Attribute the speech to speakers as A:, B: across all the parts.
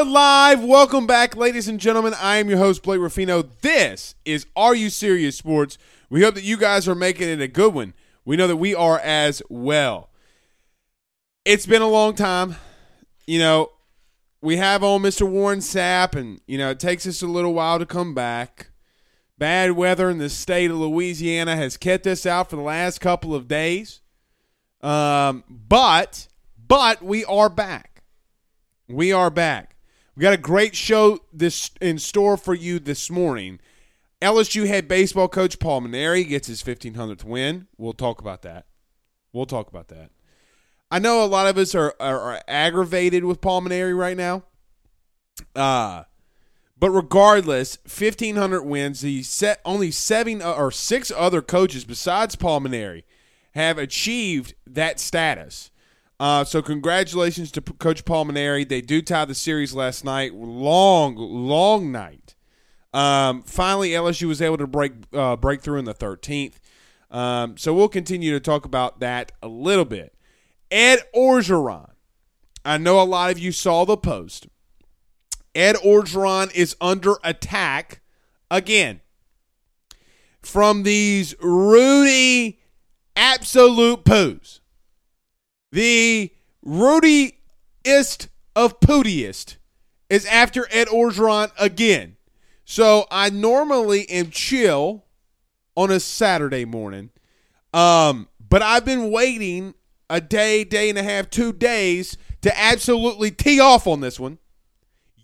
A: Are live. Welcome back, ladies and gentlemen. I am your host, Blake Ruffino. This is Are You Serious Sports. We hope that you guys are making it a good one. We know that we are as well. It's been a long time. You know, we have on Mr. Warren Sapp, and, you know, it takes us a little while to come back. Bad weather in the state of Louisiana has kept us out for the last couple of days. Um, but, but we are back. We are back. We got a great show this in store for you this morning. LSU head baseball coach Paul Mainieri gets his 1500th win. We'll talk about that. We'll talk about that. I know a lot of us are, are, are aggravated with Paul Mainieri right now. Uh, but regardless, 1500 wins. The set only seven uh, or six other coaches besides Paul Mainieri have achieved that status. Uh, so congratulations to P- Coach Paul Mainieri. They do tie the series last night. Long, long night. Um, finally, LSU was able to break uh, break through in the 13th. Um, so we'll continue to talk about that a little bit. Ed Orgeron. I know a lot of you saw the post. Ed Orgeron is under attack again from these Rudy absolute poos the Rudyist of pootiest is after Ed Orgeron again. So I normally am chill on a Saturday morning. Um, but I've been waiting a day, day and a half, two days to absolutely tee off on this one.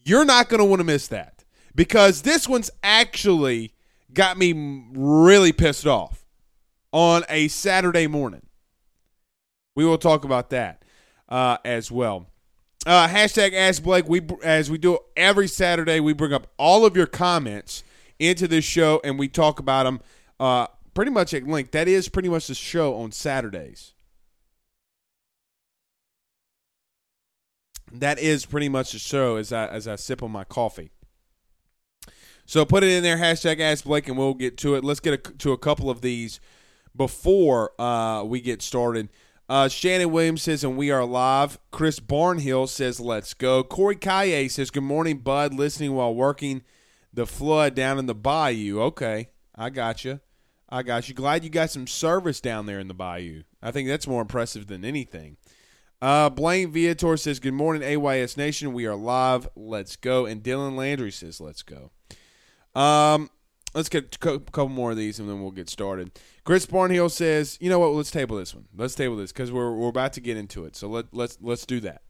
A: You're not going to want to miss that because this one's actually got me really pissed off on a Saturday morning. We will talk about that uh, as well. Uh, hashtag Ask Blake. We as we do every Saturday, we bring up all of your comments into this show and we talk about them uh, pretty much at length. That is pretty much the show on Saturdays. That is pretty much the show as I as I sip on my coffee. So put it in there, hashtag Ask Blake, and we'll get to it. Let's get a, to a couple of these before uh, we get started. Uh, Shannon Williams says, and we are live. Chris Barnhill says, let's go. Corey Kaye says, good morning, bud. Listening while working the flood down in the bayou. Okay, I got you. I got you. Glad you got some service down there in the bayou. I think that's more impressive than anything. Uh, Blaine Viator says, good morning, AYS Nation. We are live. Let's go. And Dylan Landry says, let's go. Um, let's get a couple more of these and then we'll get started. Chris Barnhill says, "You know what? Let's table this one. Let's table this because we're we're about to get into it. So let let's let's do that.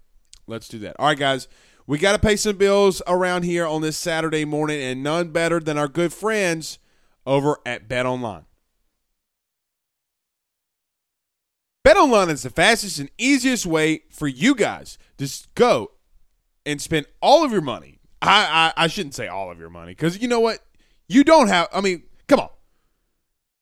A: Let's do that. All right, guys. We got to pay some bills around here on this Saturday morning, and none better than our good friends over at Bet Online. Bet Online is the fastest and easiest way for you guys to go and spend all of your money. I I, I shouldn't say all of your money because you know what? You don't have. I mean, come on.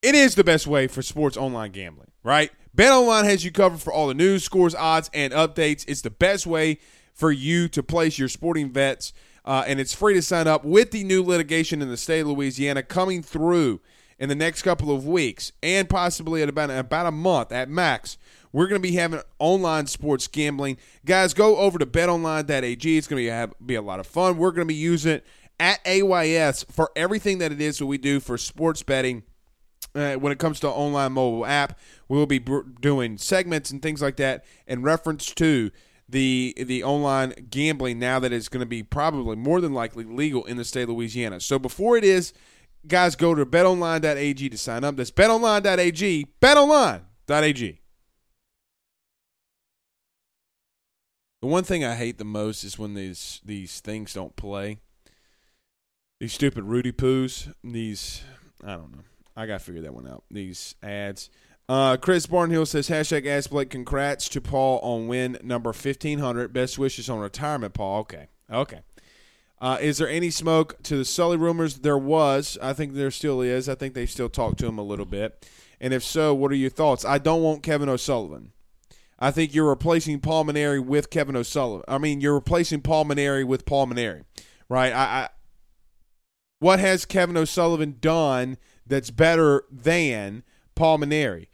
A: It is the best way for sports online gambling, right? BetOnline has you covered for all the news, scores, odds, and updates. It's the best way for you to place your sporting bets, uh, and it's free to sign up with the new litigation in the state of Louisiana coming through in the next couple of weeks and possibly at about about a month at max. We're going to be having online sports gambling. Guys, go over to betonline.ag. It's going to be, have, be a lot of fun. We're going to be using it at AYS for everything that it is that we do for sports betting. Uh, when it comes to online mobile app, we will be doing segments and things like that in reference to the the online gambling now that it's going to be probably more than likely legal in the state of Louisiana. So before it is, guys, go to betonline.ag to sign up. That's betonline.ag, betonline.ag. The one thing I hate the most is when these these things don't play. These stupid Rudy Poos, these I don't know. I gotta figure that one out. These ads. Uh, Chris Barnhill says hashtag ask Blake congrats to Paul on win number fifteen hundred. Best wishes on retirement, Paul. Okay. Okay. Uh, is there any smoke to the Sully rumors? There was. I think there still is. I think they still talk to him a little bit. And if so, what are your thoughts? I don't want Kevin O'Sullivan. I think you're replacing Paul Mainieri with Kevin O'Sullivan. I mean, you're replacing Paul Mainieri with Paul Mainieri, right? I, I what has Kevin O'Sullivan done that's better than Paul Mainieri?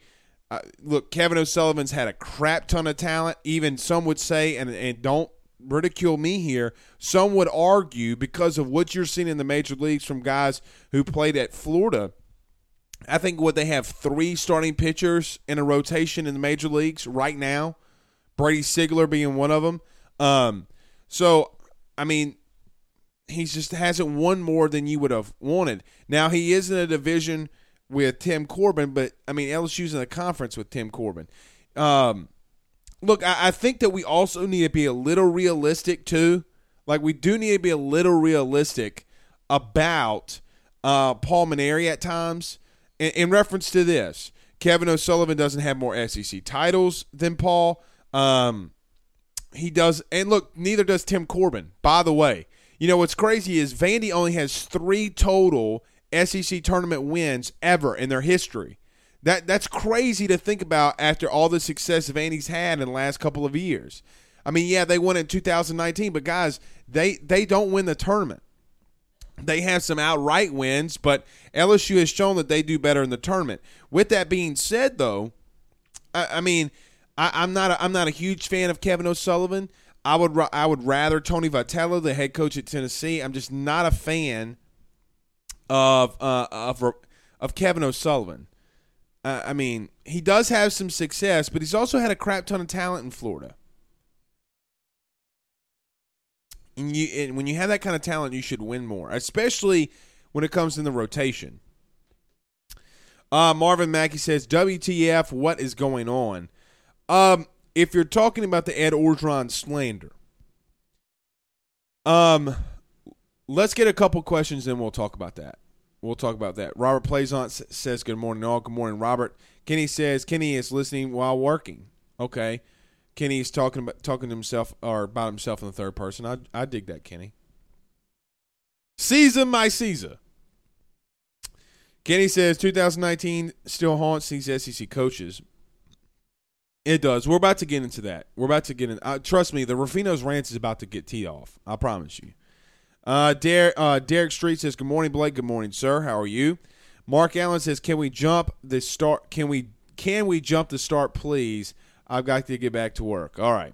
A: Uh, look, Kevin O'Sullivan's had a crap ton of talent. Even some would say, and, and don't ridicule me here, some would argue because of what you're seeing in the major leagues from guys who played at Florida – I think what they have three starting pitchers in a rotation in the major leagues right now. Brady Singer being one of them. Um, so I mean, he just hasn't won more than you would have wanted. Now he is in a division with Tim Corbin, but I mean LSU's in a conference with Tim Corbin. Um, look, I, I think that we also need to be a little realistic too. Like we do need to be a little realistic about uh, Paul Mainieri at times in, in reference to this, Kevin O'Sullivan doesn't have more SEC titles than Paul. Um, he does, and look, neither does Tim Corbin. By the way, you know what's crazy is Vandy only has three total SEC tournament wins ever in their history. That that's crazy to think about after all the success Vandy's had in the last couple of years. I mean, yeah, they won in 2019, but guys, they they don't win the tournament. They have some outright wins, but LSU has shown that they do better in the tournament. With that being said, though, I, I mean, I, am not a, I'm not a huge fan of Kevin O'Sullivan. I would I would rather Tony Vitello, the head coach at Tennessee. I'm just not a fan of uh, of of Kevin O'Sullivan. Uh, I mean, he does have some success, but he's also had a crap ton of talent in Florida. And you and when you have that kind of talent, you should win more, especially when it comes in the rotation. Uh, Marvin Mackey says, "WTF? What is going on?" Um, if you're talking about the Ed Orgeron slander, um, let's get a couple questions, and we'll talk about that. We'll talk about that. Robert Plaisant says, "Good morning, all. Good morning, Robert." Kenny says, "Kenny is listening while working." Okay. Kenny's talking about talking to himself or about himself in the third person. I I dig that, Kenny. Caesar, my Caesar. Kenny says 2019 still haunts these SEC coaches. It does. We're about to get into that. We're about to get in. Uh, trust me, the Ruffino's rant is about to get teed off. I promise you. Uh, Derek, uh, Derek Street says, "Good morning, Blake. Good morning, sir. How are you?" Mark Allen says, "Can we jump the start? Can we can we jump the start, please?" I've got to get back to work. All right.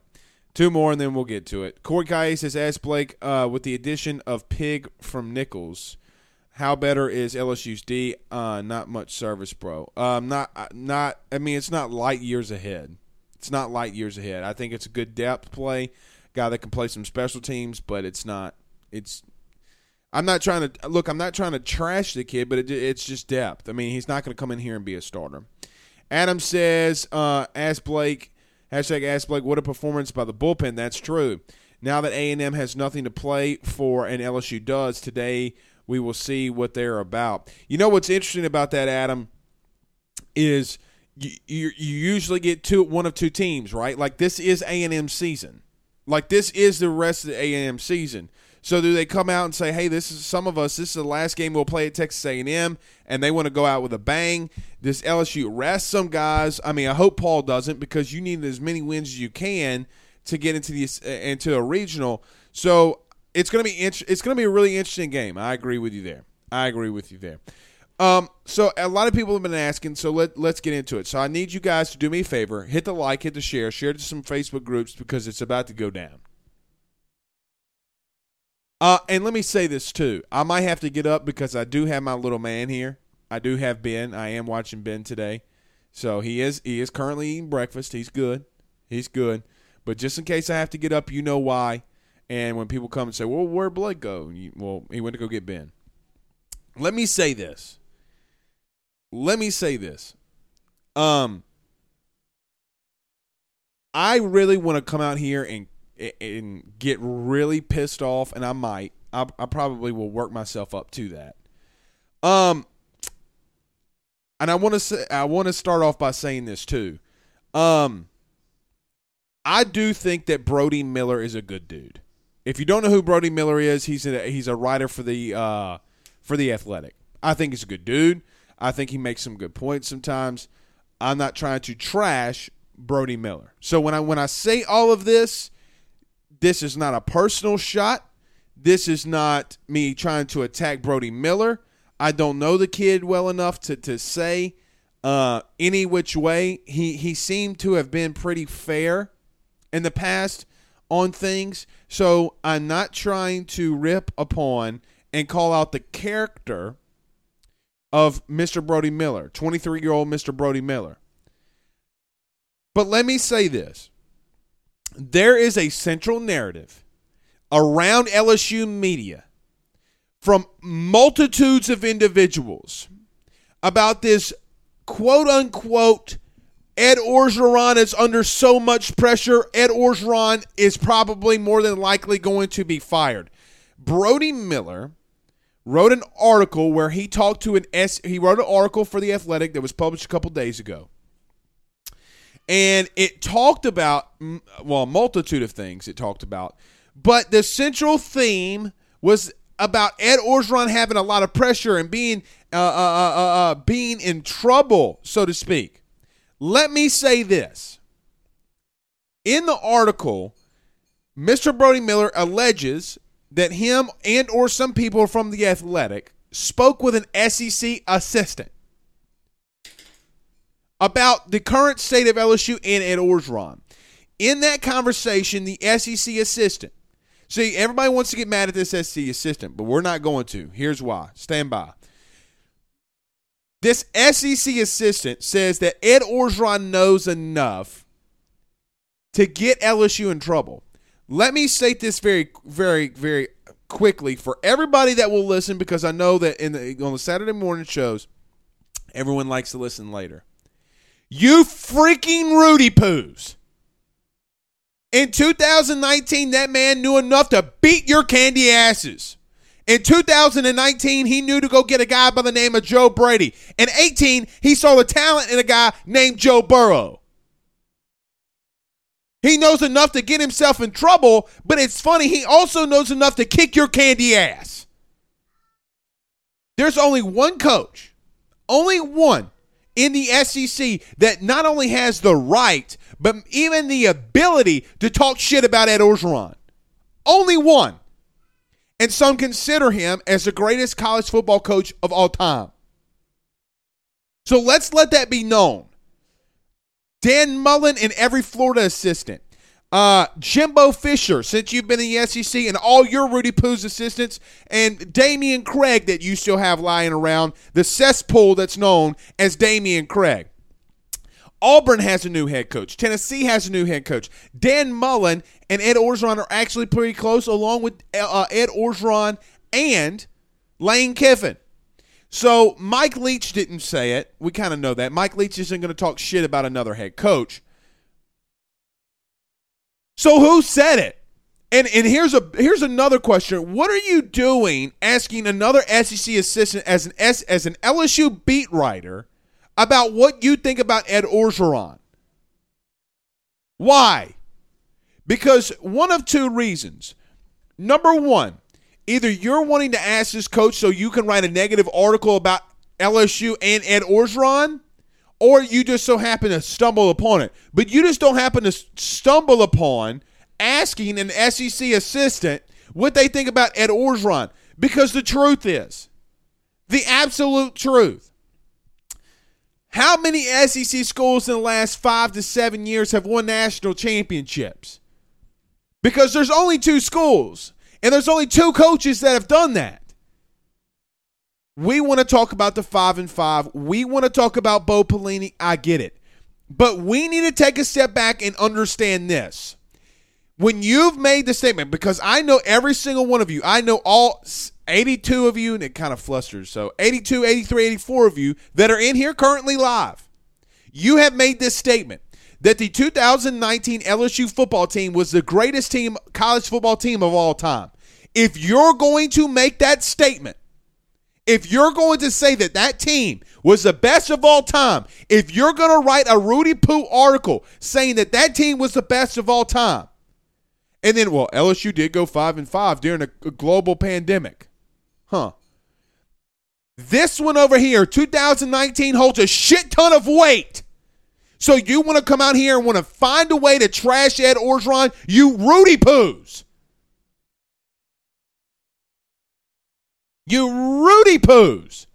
A: Two more and then we'll get to it. Corey Kaye says, ask Blake, uh, with the addition of Pig from Nicholls, how better is LSU's D? Uh, not much service, bro. Um, not, uh, not. I mean, it's not light years ahead. It's not light years ahead. I think it's a good depth play, guy that can play some special teams, but it's not. It's. I'm not trying to look. I'm not trying to trash the kid, but it, it's just depth. I mean, he's not going to come in here and be a starter. Adam says, uh, ask Blake, hashtag ask Blake, what a performance by the bullpen. That's true. Now that A&M has nothing to play for and LSU does, today we will see what they're about. You know what's interesting about that, Adam, is you, you, you usually get two one of two teams, right? Like this is A&M season. Like this is the rest of the A&M season. So do they come out and say, "Hey, this is some of us. This is the last game we'll play at Texas A&M," and they want to go out with a bang? This LSU rest some guys? I mean, I hope Paul doesn't because you need as many wins as you can to get into the uh, into a regional. So it's gonna be int- it's gonna be a really interesting game. I agree with you there. I agree with you there. Um, so a lot of people have been asking, so let let's get into it. So I need you guys to do me a favor, hit the like, hit the share, share to some Facebook groups because it's about to go down. Uh, and let me say this too. I might have to get up because I do have my little man here. I do have Ben. I am watching Ben today. So he is he is currently eating breakfast. He's good. He's good. But just in case I have to get up, you know why. And when people come and say, "Well, where'd Blake go?" You, well, he went to go get Ben. Let me say this. Let me say this. Um, I really want to come out here and and get really pissed off, and I might. I, I probably will work myself up to that. Um, and I want to say I want to start off by saying this too. Um, I do think that Brody Miller is a good dude. If you don't know who Brody Miller is, he's a, he's a writer for the uh, for the Athletic. I think he's a good dude. I think he makes some good points sometimes. I'm not trying to trash Brody Miller. So when I when I say all of this, this is not a personal shot. This is not me trying to attack Brody Miller. I don't know the kid well enough to, to say uh, any which way. He he seemed to have been pretty fair in the past on things. So I'm not trying to rip upon and call out the character of Mr. Brody Miller, 23 year old Mr. Brody Miller. But let me say this there is a central narrative around LSU media from multitudes of individuals about this quote unquote Ed Orgeron is under so much pressure. Ed Orgeron is probably more than likely going to be fired. Brody Miller wrote an article where he talked to an S. He wrote an article for the Athletic that was published a couple days ago, and it talked about well, a multitude of things. It talked about, but the central theme was about Ed Orgeron having a lot of pressure and being uh, uh, uh, uh, uh being in trouble, so to speak. Let me say this. In the article, Mr. Brody Miller alleges that him and or some people from the Athletic spoke with an SEC assistant about the current state of LSU and Ed Orgeron. In that conversation, the SEC assistant. See, everybody wants to get mad at this SEC assistant, but we're not going to. Here's why. Stand by. This SEC assistant says that Ed Orgeron knows enough to get LSU in trouble. Let me state this very, very, very quickly for everybody that will listen, because I know that in the, on the Saturday morning shows, everyone likes to listen later. You freaking Rudy Poos. In 2019, that man knew enough to beat your candy asses. In 2019, he knew to go get a guy by the name of Joe Brady. In 18, he saw the talent in a guy named Joe Burrow. He knows enough to get himself in trouble, but it's funny, he also knows enough to kick your candy ass. There's only one coach, only one in the SEC that not only has the right, but even the ability to talk shit about Ed Orgeron. Only one and some consider him as the greatest college football coach of all time. So let's let that be known. Dan Mullen and every Florida assistant. Uh, Jimbo Fisher, since you've been in the SEC, and all your Rudy Poo's assistants, and Dameyune Craig that you still have lying around, the cesspool that's known as Dameyune Craig. Auburn has a new head coach. Tennessee has a new head coach. Dan Mullen and Ed Orgeron are actually pretty close, along with uh, Ed Orgeron and Lane Kiffin. So Mike Leach didn't say it. We kind of know that. Mike Leach isn't going to talk shit about another head coach. So who said it? And and here's a here's another question. What are you doing asking another SEC assistant as an S as an LSU beat writer about what you think about Ed Orgeron. Why? Because one of two reasons. Number one, either you're wanting to ask this coach so you can write a negative article about LSU and Ed Orgeron, or you just so happen to stumble upon it. But you just don't happen to stumble upon asking an SEC assistant what they think about Ed Orgeron. Because the truth is, the absolute truth. How many SEC schools in the last five to seven years have won national championships? Because there's only two schools, and there's only two coaches that have done that. We want to talk about the five and five. We want to talk about Bo Pelini. I get it. But we need to take a step back and understand this when you've made the statement, because I know every single one of you, I know all 82 of you, and it kind of flusters. So 82, 83, 84 of you that are in here currently live, you have made this statement that the 2019 LSU football team was the greatest team, college football team of all time. If you're going to make that statement, if you're going to say that that team was the best of all time, if you're going to write a Rudy Poo article saying that that team was the best of all time, and then, well, LSU did go five and five during a, a global pandemic. Huh. This one over here, 2019, holds a shit ton of weight. So you want to come out here and want to find a way to trash Ed Orgeron? You Rudy Poos. You Rudy Poos.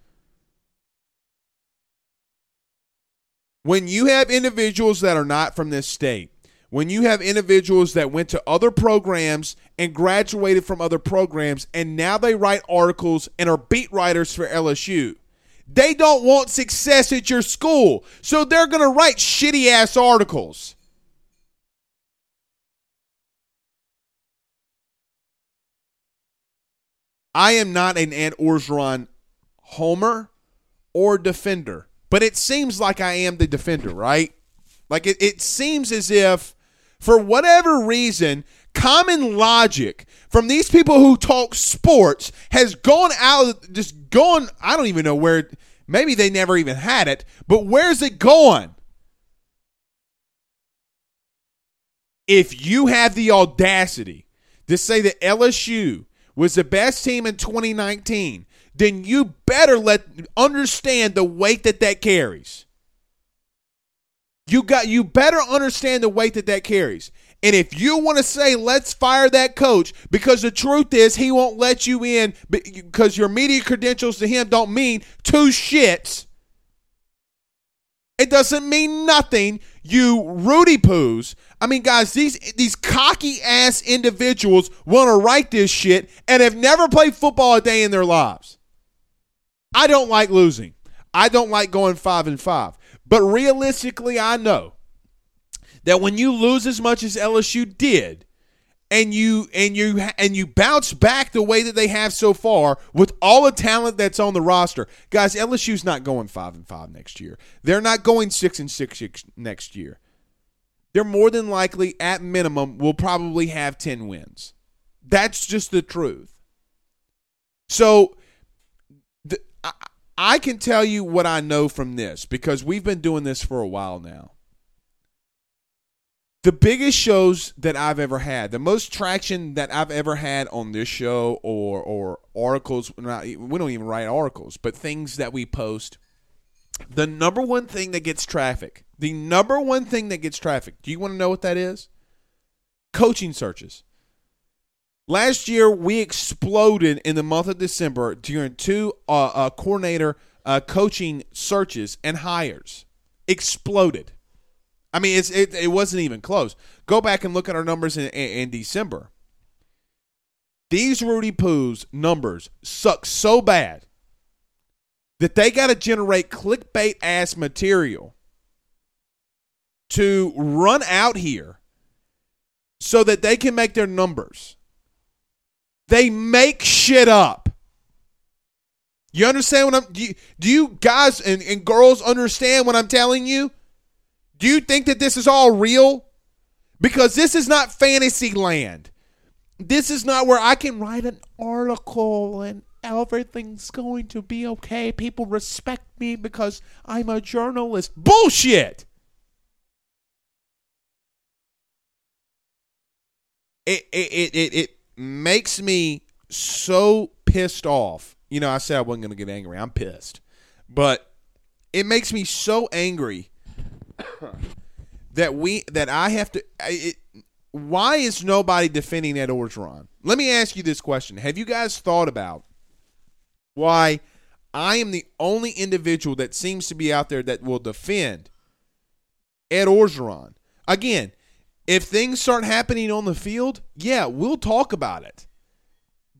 A: When you have individuals that are not from this state when you have individuals that went to other programs and graduated from other programs and now they write articles and are beat writers for LSU. They don't want success at your school, so they're going to write shitty ass articles. I am not an Ed Orgeron homer or defender, but it seems like I am the defender, right? Like it, it seems as if for whatever reason, common logic from these people who talk sports has gone out, just gone. I don't even know where. Maybe they never even had it, but where's it going? If you have the audacity to say that LSU was the best team in 2019, then you better let understand the weight that that carries. You got you better understand the weight that that carries. And if you want to say let's fire that coach because the truth is he won't let you in because your media credentials to him don't mean two shits. It doesn't mean nothing, you Rudy poos. I mean, guys, these these cocky ass individuals want to write this shit and have never played football a day in their lives. I don't like losing. I don't like going five and five. But realistically, I know that when you lose as much as LSU did, and you and you and you bounce back the way that they have so far with all the talent that's on the roster, guys. LSU's not going five and five next year. They're not going six and six next year. They're more than likely, at minimum, will probably have ten wins. That's just the truth. So, I can tell you what I know from this because we've been doing this for a while now. The biggest shows that I've ever had, the most traction that I've ever had on this show or or articles, not, we don't even write articles, but things that we post. The number one thing that gets traffic, the number one thing that gets traffic, do you want to know what that is? Coaching searches. Last year, we exploded in the month of December during two uh, uh, coordinator uh, coaching searches and hires. Exploded. I mean, it's, it, it wasn't even close. Go back and look at our numbers in, in, in December. These Rudy Poo's numbers suck so bad that they got to generate clickbait ass material to run out here so that they can make their numbers. They make shit up. You understand what I'm do you, do you guys and, and girls understand what I'm telling you? Do you think that this is all real? Because this is not fantasy land. This is not where I can write an article and everything's going to be okay. People respect me because I'm a journalist. Bullshit. it it it, it makes me so pissed off. You know, I said I wasn't going to get angry. I'm pissed, but it makes me so angry that we that I have to. It, why is nobody defending Ed Orgeron? Let me ask you this question: Have you guys thought about why I am the only individual that seems to be out there that will defend Ed Orgeron? Again, if things start happening on the field, yeah, we'll talk about it.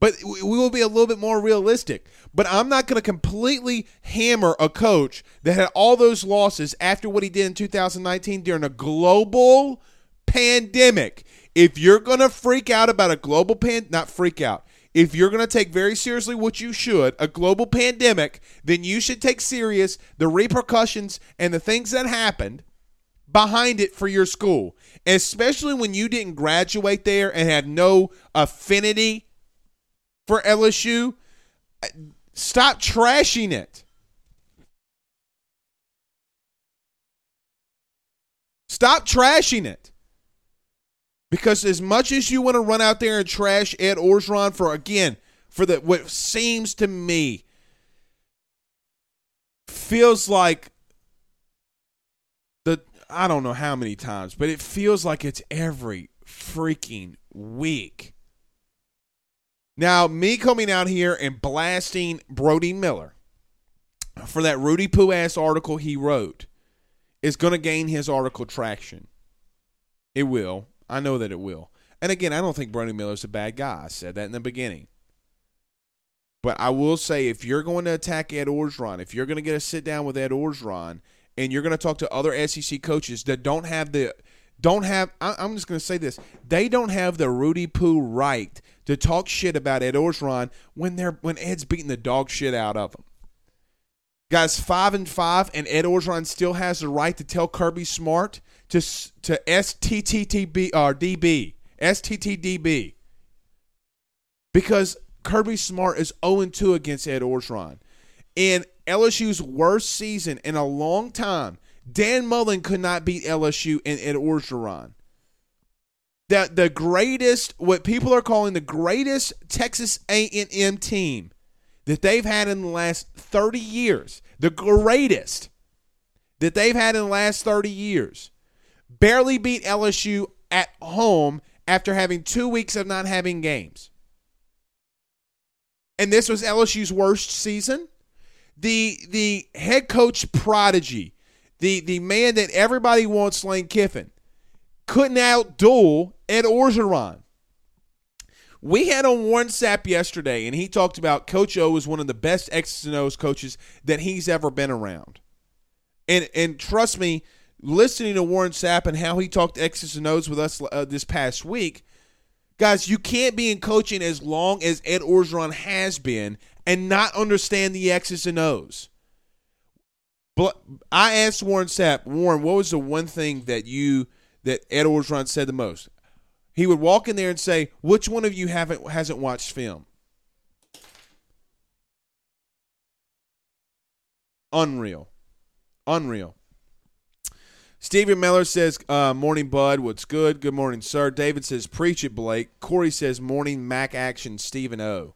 A: But we will be a little bit more realistic. But I'm not going to completely hammer a coach that had all those losses after what he did in 2019 during a global pandemic. If you're going to freak out about a global pan, not freak out. If you're going to take very seriously what you should, a global pandemic, then you should take serious the repercussions and the things that happened behind it for your school, especially when you didn't graduate there and have no affinity for LSU. Stop trashing it. Stop trashing it. Because as much as you want to run out there and trash Ed Orgeron for again, for the what seems to me feels like the I don't know how many times, but it feels like it's every freaking week. Now, me coming out here and blasting Brody Miller for that Rudy Poo ass article he wrote is going to gain his article traction. It will. I know that it will. And again, I don't think Brody Miller's a bad guy. I said that in the beginning. But I will say if you're going to attack Ed Orgeron, if you're going to get a sit down with Ed Orgeron, and you're going to talk to other SEC coaches that don't have the don't have I'm just going to say this. They don't have the Rudy Poo right to talk shit about Ed Orgeron when they're when Ed's beating the dog shit out of them. Guys, five and five, and Ed Orgeron still has the right to tell Kirby Smart to to STTTB or uh, DB STTDB because Kirby Smart is 0 2 against Ed Orgeron. In LSU's worst season in a long time, Dan Mullen could not beat LSU and Ed Orgeron that the greatest, what people are calling the greatest Texas A&M team that they've had in the last 30 years, the greatest that they've had in the last 30 years, barely beat LSU at home after having two weeks of not having games. And this was LSU's worst season. The the head coach prodigy, the the man that everybody wants, Lane Kiffin, couldn't outduel Ed Orgeron. We had on Warren Sapp yesterday, and he talked about Coach O is one of the best X's and O's coaches that he's ever been around. And and trust me, listening to Warren Sapp and how he talked X's and O's with us uh, this past week, guys, you can't be in coaching as long as Ed Orgeron has been and not understand the X's and O's. But I asked Warren Sapp, Warren, what was the one thing that you – that Ed Orgeron said the most. He would walk in there and say, "Which one of you haven't hasn't watched film?" Unreal, unreal. Stephen Miller says, uh, "Morning, Bud. What's good? Good morning, sir." David says, "Preach it, Blake." Corey says, "Morning, Mac action." Stephen O,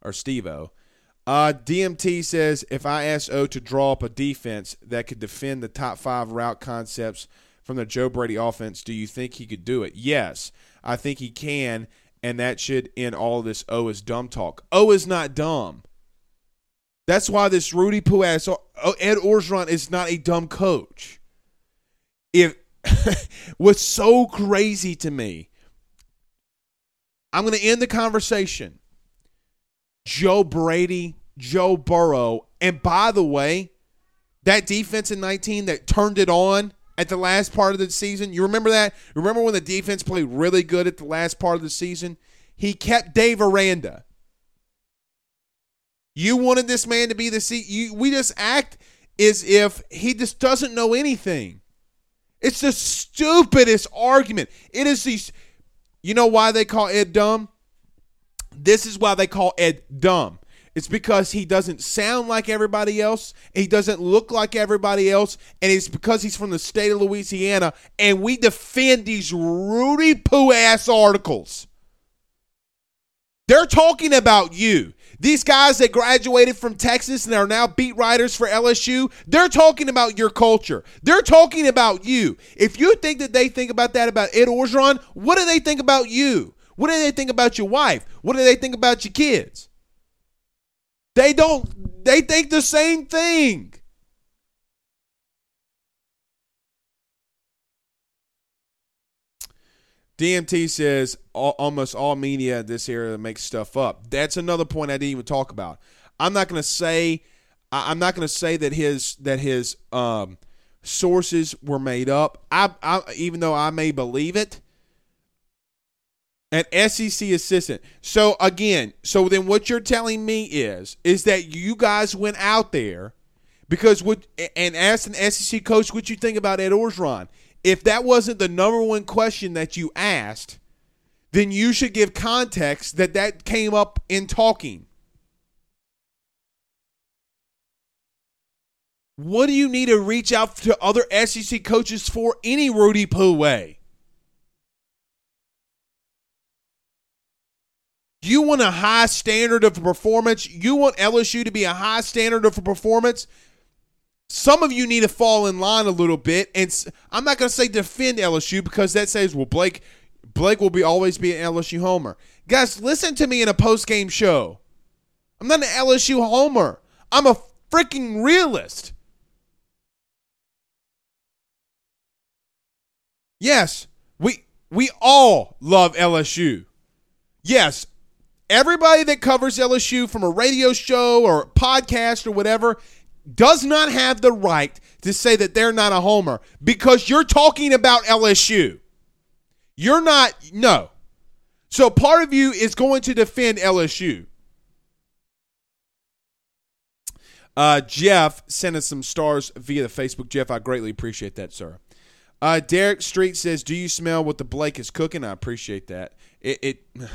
A: or Steve O. Uh, DMT says, "If I asked O to draw up a defense that could defend the top five route concepts." from the Joe Brady offense, do you think he could do it? Yes, I think he can, and that should end all this O is dumb talk. O is not dumb. That's why this Rudy ass Ed Orgeron is not a dumb coach. If what's so crazy to me, I'm going to end the conversation. Joe Brady, Joe Burrow, and by the way, that defense in 19 that turned it on at the last part of the season. You remember that? Remember when the defense played really good at the last part of the season? He kept Dave Aranda. You wanted this man to be the C. You, we just act as if he just doesn't know anything. It's the stupidest argument. It is these. You know why they call Ed dumb? This is why they call Ed dumb. It's because he doesn't sound like everybody else. He doesn't look like everybody else. And it's because he's from the state of Louisiana. And we defend these Rudy Poo ass articles. They're talking about you. These guys that graduated from Texas and are now beat writers for LSU, they're talking about your culture. They're talking about you. If you think that they think about that about Ed Orgeron, what do they think about you? What do they think about your wife? What do they think about your kids? They don't they think the same thing. DMT says all, almost all media this area makes stuff up. That's another point I didn't even talk about. I'm not going to say I, am not going to say that his that his um, sources were made up. I, I even though I may believe it. An SEC assistant. So again, so then what you're telling me is is that you guys went out there because what and asked an SEC coach what you think about Ed Orgeron if that wasn't the number one question that you asked, then you should give context that that came up in talking. What do you need to reach out to other SEC coaches for any Rudy Poo way? You want a high standard of performance. You want LSU to be a high standard of performance some of you need to fall in line a little bit. And I'm not going to say defend LSU because that says, well, Blake, Blake will be always be an LSU homer. Guys, listen to me in a post game show. I'm not an LSU homer. I'm a freaking realist. Yes, we we all love LSU. Yes, everybody that covers LSU from a radio show or podcast or whatever does not have the right to say that they're not a homer because you're talking about LSU. You're not, no. So part of you is going to defend LSU. Uh, Jeff sent us some stars via the Facebook. Jeff, I greatly appreciate that, sir. Uh, Derek Street says, "Do you smell what the Blake is cooking?" I appreciate that. It, it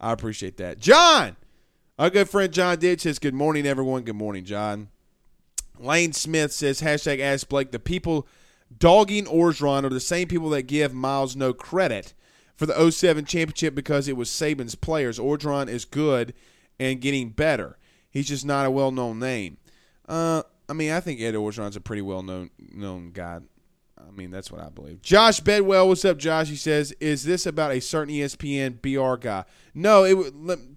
A: I appreciate that. John, our good friend John did says, "Good morning, everyone. Good morning, John." Lane Smith says, hashtag ask Blake, the people dogging Orgeron are the same people that give Miles no credit for the 07 championship because it was Saban's players. Orgeron is good and getting better. He's just not a well known name. Uh, I mean, I think Ed Orgeron's a pretty well known known guy. I mean, that's what I believe. Josh Bedwell, what's up, Josh? He says, "Is this about a certain ESPN BR guy?" No, it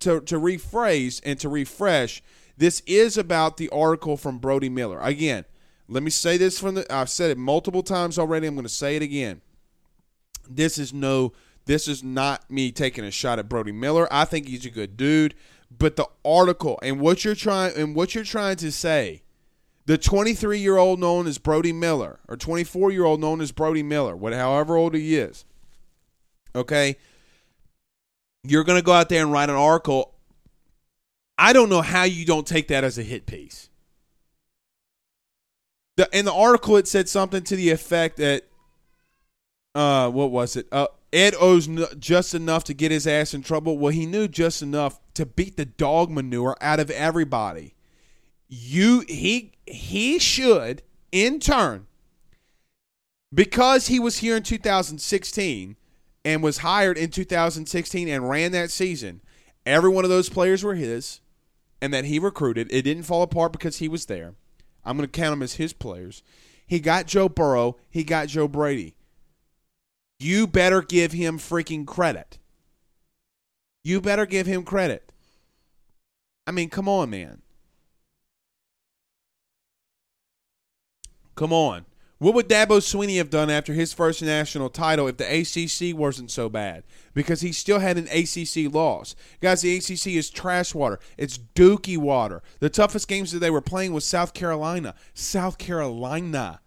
A: to to rephrase and to refresh. This is about the article from Brody Miller. Again, let me say this from the I've said it multiple times already. I'm going to say it again. This is no this is not me taking a shot at Brody Miller. I think he's a good dude, but the article and what you're trying and what you're trying to say, the 23 year old known as Brody Miller or 24 year old known as Brody Miller, what however old he is, okay, you're going to go out there and write an article I don't know how you don't take that as a hit piece. The, in the article, it said something to the effect that, uh, what was it? Uh, Ed owes just enough to get his ass in trouble. Well, he knew just enough to beat the dog manure out of everybody. You, he, he should, in turn, because he was here in 2016 and was hired in 2016 and ran that season. Every one of those players were his and that he recruited. It didn't fall apart because he was there. I'm going to count him as his players. He got Joe Burrow. He got Joe Brady. You better give him freaking credit. You better give him credit. I mean, come on, man. Come on. What would Dabo Swinney have done after his first national title if the ACC wasn't so bad? Because he still had an ACC loss. Guys, the ACC is trash water. It's dookie water. The toughest games that they were playing was South Carolina. South Carolina.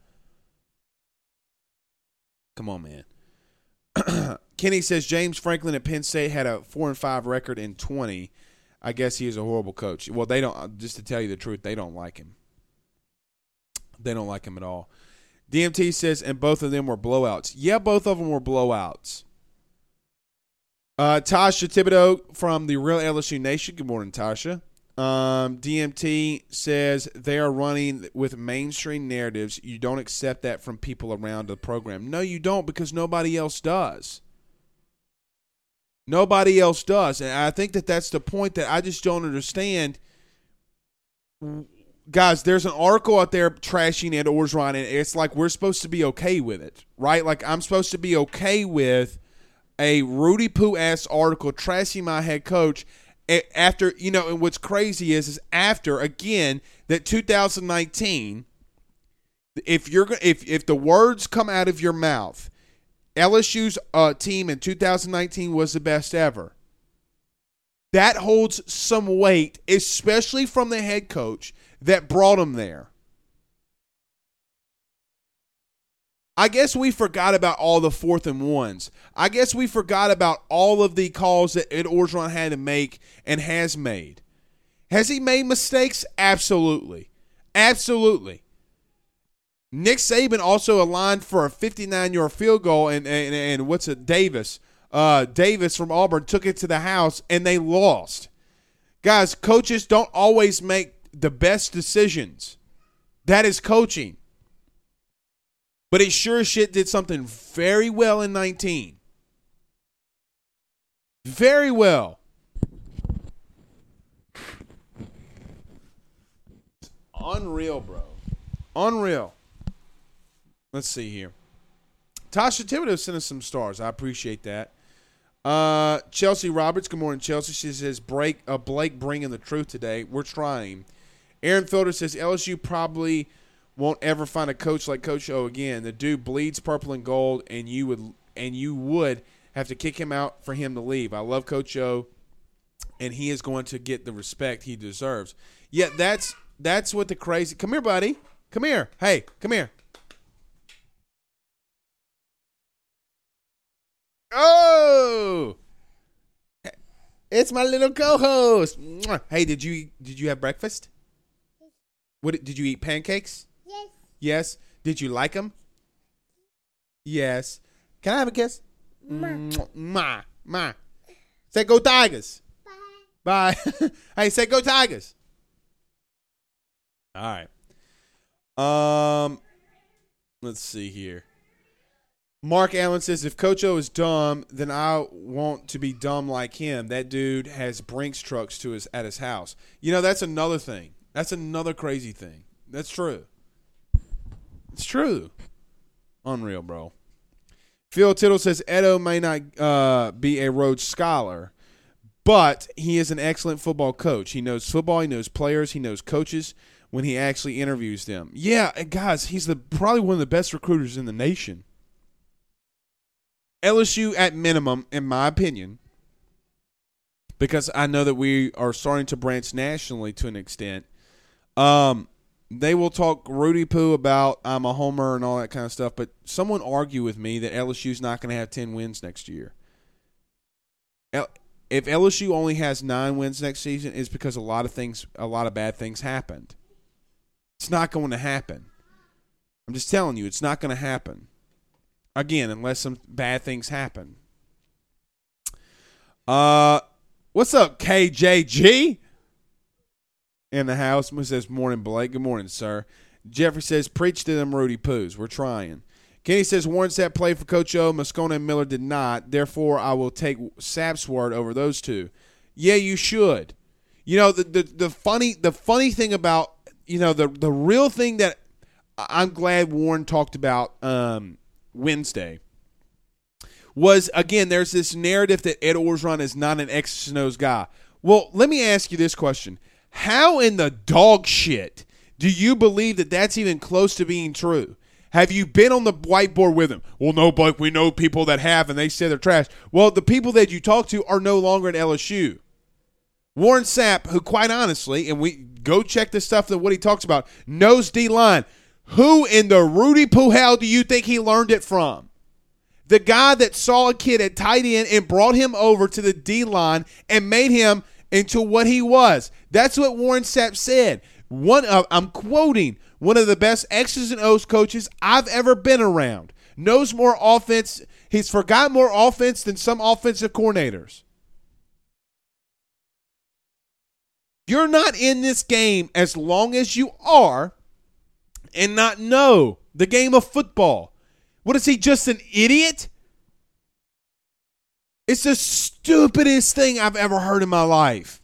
A: Come on, man. Kenny says James Franklin at Penn State had a four and five record in twenty. I guess he is a horrible coach. Well, they don't. Just to tell you the truth, they don't like him. They don't like him at all. DMT says, and both of them were blowouts. Yeah, both of them were blowouts. Uh, Tasha Thibodeau from the Real LSU Nation. Good morning, Tasha. Um, DMT says they are running with mainstream narratives. You don't accept that from people around the program. No, you don't because nobody else does. Nobody else does. And I think that that's the point that I just don't understand. Guys, there's an article out there trashing Ed Orgeron, and it's like we're supposed to be okay with it, right? Like I'm supposed to be okay with a Rudy Poo ass article trashing my head coach after you know and what's crazy is is after again that 2019 if you're if if the words come out of your mouth LSU's uh, team in 2019 was the best ever that holds some weight especially from the head coach that brought him there I guess we forgot about all the fourth and ones. I guess we forgot about all of the calls that Ed Orgeron had to make and has made. Has he made mistakes? Absolutely. Absolutely. Nick Saban also aligned for a 59 yard field goal, and, and, and what's it, Davis? Uh, Davis from Auburn took it to the house, and they lost. Guys, coaches don't always make the best decisions. That is coaching. But it sure shit did something very well in 19. Very well. Unreal, bro. Unreal. Let's see here. Tasha Thibodeau sent us some stars. I appreciate that. Uh, Chelsea Roberts. Good morning, Chelsea. She says, "Break, uh, Blake bringing the truth today. We're trying." Aaron Felder says LSU probably won't ever find a coach like Coach O again. The dude bleeds purple and gold, and you would and you would have to kick him out for him to leave. I love Coach O, and he is going to get the respect he deserves. Yet that's that's what the crazy. Come here, buddy. Come here. Hey, come here. Oh, it's my little co-host. Hey, did you did you have breakfast? What did you eat? Pancakes? Yes. Yes. Did you like them? Yes. Can I have a kiss? Ma. Ma. Ma. Say go Tigers. Bye. Bye. hey, say go Tigers. All right. Um, let's see here. Mark Allen says, if Coach O is dumb, then I want to be dumb like him. That dude has Brinks trucks to his at his house. You know, that's another thing. That's another crazy thing. That's true. It's true. Unreal, bro. Phil Tittle says Edo may not uh, be a Rhodes Scholar, but he is an excellent football coach. He knows football. He knows players. He knows coaches when he actually interviews them. Yeah, guys, he's the probably one of the best recruiters in the nation. LSU, at minimum, in my opinion, because I know that we are starting to branch nationally to an extent. Um, they will talk Rudy Poo about I'm a homer and all that kind of stuff, but someone argue with me that LSU's not going to have 10 wins next year. If LSU only has 9 wins next season is because a lot of things a lot of bad things happened. It's not going to happen. I'm just telling you, it's not going to happen. Again, unless some bad things happen. Uh what's up KJG? In the house. says, Morning, Blake. Good morning, sir. Jeffrey says, Preach to them, Rudy Poos. We're trying. Kenny says, Warren Sapp played for Coach O. Moscona and Miller did not. Therefore, I will take Sapp's word over those two. Yeah, you should. You know, the, the, the funny the funny thing about, you know, the, the real thing that I'm glad Warren talked about um, Wednesday was, again, there's this narrative that Ed Orgeron is not an X's and O's guy. Well, let me ask you this question. How in the dog shit do you believe that that's even close to being true? Have you been on the whiteboard with him? Well, no, Blake, we know people that have and they say they're trash. Well, the people that you talk to are no longer at LSU. Warren Sapp, who quite honestly, and we go check the stuff that what he talks about, knows D line. Who in the Rudy hell do you think he learned it from? The guy that saw a kid at tight end and brought him over to the D line and made him into what he was. That's what Warren Sapp said. One of I'm quoting one of the best X's and O's coaches I've ever been around. Knows more offense. He's forgot more offense than some offensive coordinators. You're not in this game as long as you are and not know the game of football. What is he, just an idiot? It's the stupidest thing I've ever heard in my life.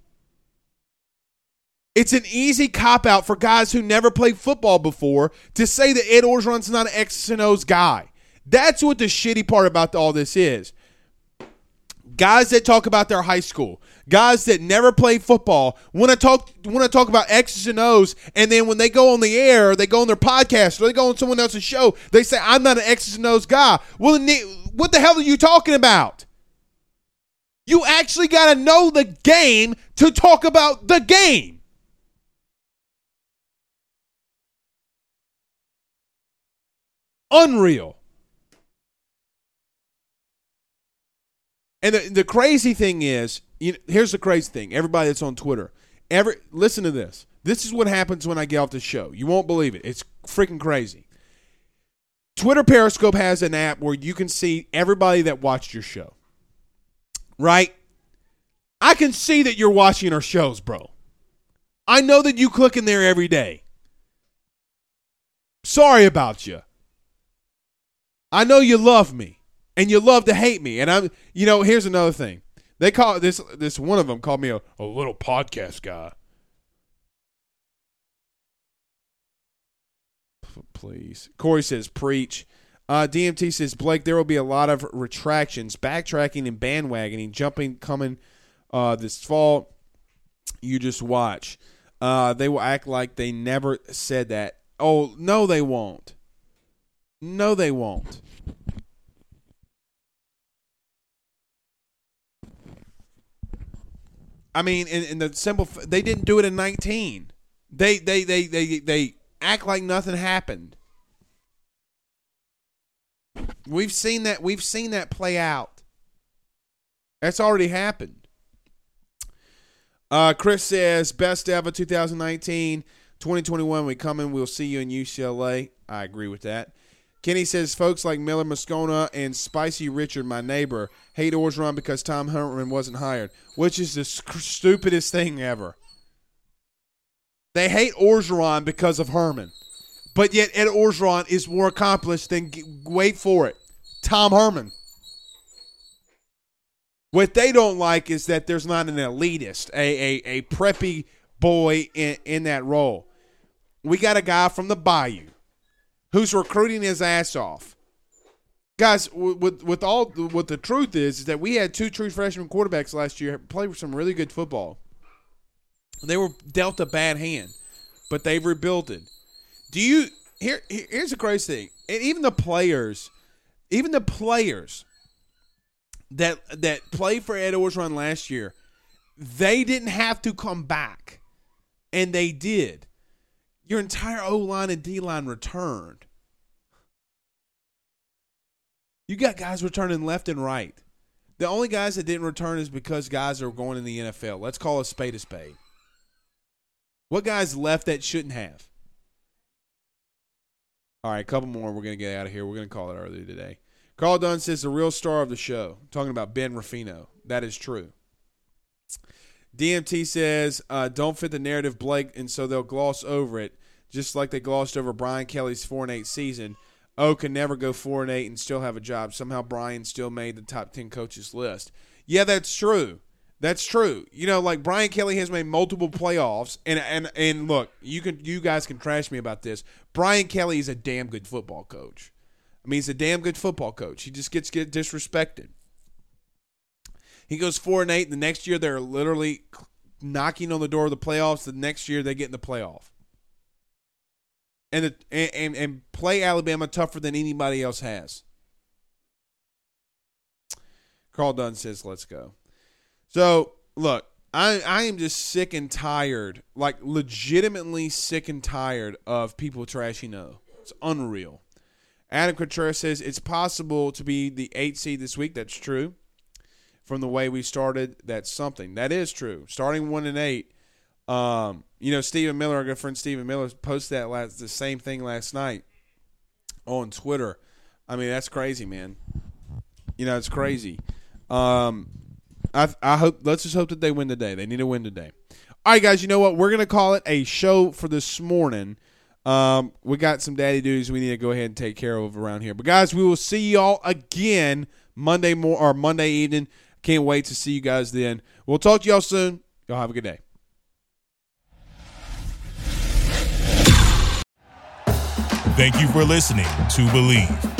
A: It's an easy cop out for guys who never played football before to say that Ed Orgeron's not an X's and O's guy. That's what the shitty part about all this is. Guys that talk about their high school, guys that never played football, want to talk want to talk about X's and O's, and then when they go on the air, they go on their podcast, or they go on someone else's show, they say I'm not an X's and O's guy. Well, what the hell are you talking about? You actually got to know the game to talk about the game. Unreal. And the, the crazy thing is, you know, here's the crazy thing. Everybody that's on Twitter, every listen to this. This is what happens when I get off the show. You won't believe it. It's freaking crazy. Twitter Periscope has an app where you can see everybody that watched your show. Right? I can see that you're watching our shows, bro. I know that you click in there every day. Sorry about you. I know you love me and you love to hate me. And I'm, you know, here's another thing. They call this this one of them called me a, a little podcast guy. P- please, Corey says preach. Uh, DMT says Blake, there will be a lot of retractions, backtracking, and bandwagoning, jumping coming uh, this fall. You just watch. Uh, they will act like they never said that. Oh no, they won't. No, they won't. I mean, in, in the simple, they didn't do it in 19. They they they they they act like nothing happened. We've seen that. We've seen that play out. That's already happened. Uh, Chris says best ever 2019, 2021. We come in. We'll see you in UCLA. I agree with that. Kenny says folks like Miller Moscona and Spicy Richard, my neighbor, hate Orgeron because Tom Herman wasn't hired, which is the stupidest thing ever. They hate Orgeron because of Herman, but yet Ed Orgeron is more accomplished than wait for it, Tom Herman. What they don't like is that there's not an elitist, a a, a preppy boy in, in that role. We got a guy from the Bayou who's recruiting his ass off. Guys, with with all what the truth is is that we had two true freshman quarterbacks last year play some really good football. They were dealt a bad hand, but they've rebuilt it. Do you here? Here's the crazy thing, and even the players, even the players that that played for Ed Orgeron last year, they didn't have to come back, and they did. Your entire O line and D line returned. You got guys returning left and right. The only guys that didn't return is because guys are going in the NFL. Let's call a spade a spade. What guys left that shouldn't have? All right, a couple more. We're going to get out of here. We're going to call it early today. Carl Dunn says the real star of the show. talking about Ben Ruffino. That is true. DMT says, uh, don't fit the narrative, Blake, and so they'll gloss over it just like they glossed over Brian Kelly's four and eight season. O can never go four and eight and still have a job. Somehow Brian still made the top ten coaches list. Yeah, that's true. That's true. You know, like Brian Kelly has made multiple playoffs, and and and look, you can you guys can trash me about this. Brian Kelly is a damn good football coach. I mean, he's a damn good football coach. He just gets get disrespected. He goes four and eight. The next year, they're literally knocking on the door of the playoffs. The next year, they get in the playoff and, the, and and play Alabama tougher than anybody else has. Carl Dunn says, "Let's go." So look, I I am just sick and tired, like legitimately sick and tired of people trashing O. It's unreal. Adam Contreras says it's possible to be the eight seed this week. That's true. From the way we started, that's something. That is true. Starting one and eight um, you know, Stephen Miller, our good friend Stephen Miller, posted that last the same thing last night on Twitter. I mean, that's crazy, man. You know, it's crazy. Um, I I hope let's just hope that they win today. They need to win today. All right, guys, you know what? We're to call it a show for this morning. Um, we got some daddy duties we need to go ahead and take care of around here. But, guys, we will see y'all again Monday more or Monday evening. Can't wait to see you guys then. We'll talk to y'all soon. Y'all have a good day.
B: Thank you for listening to Bleav.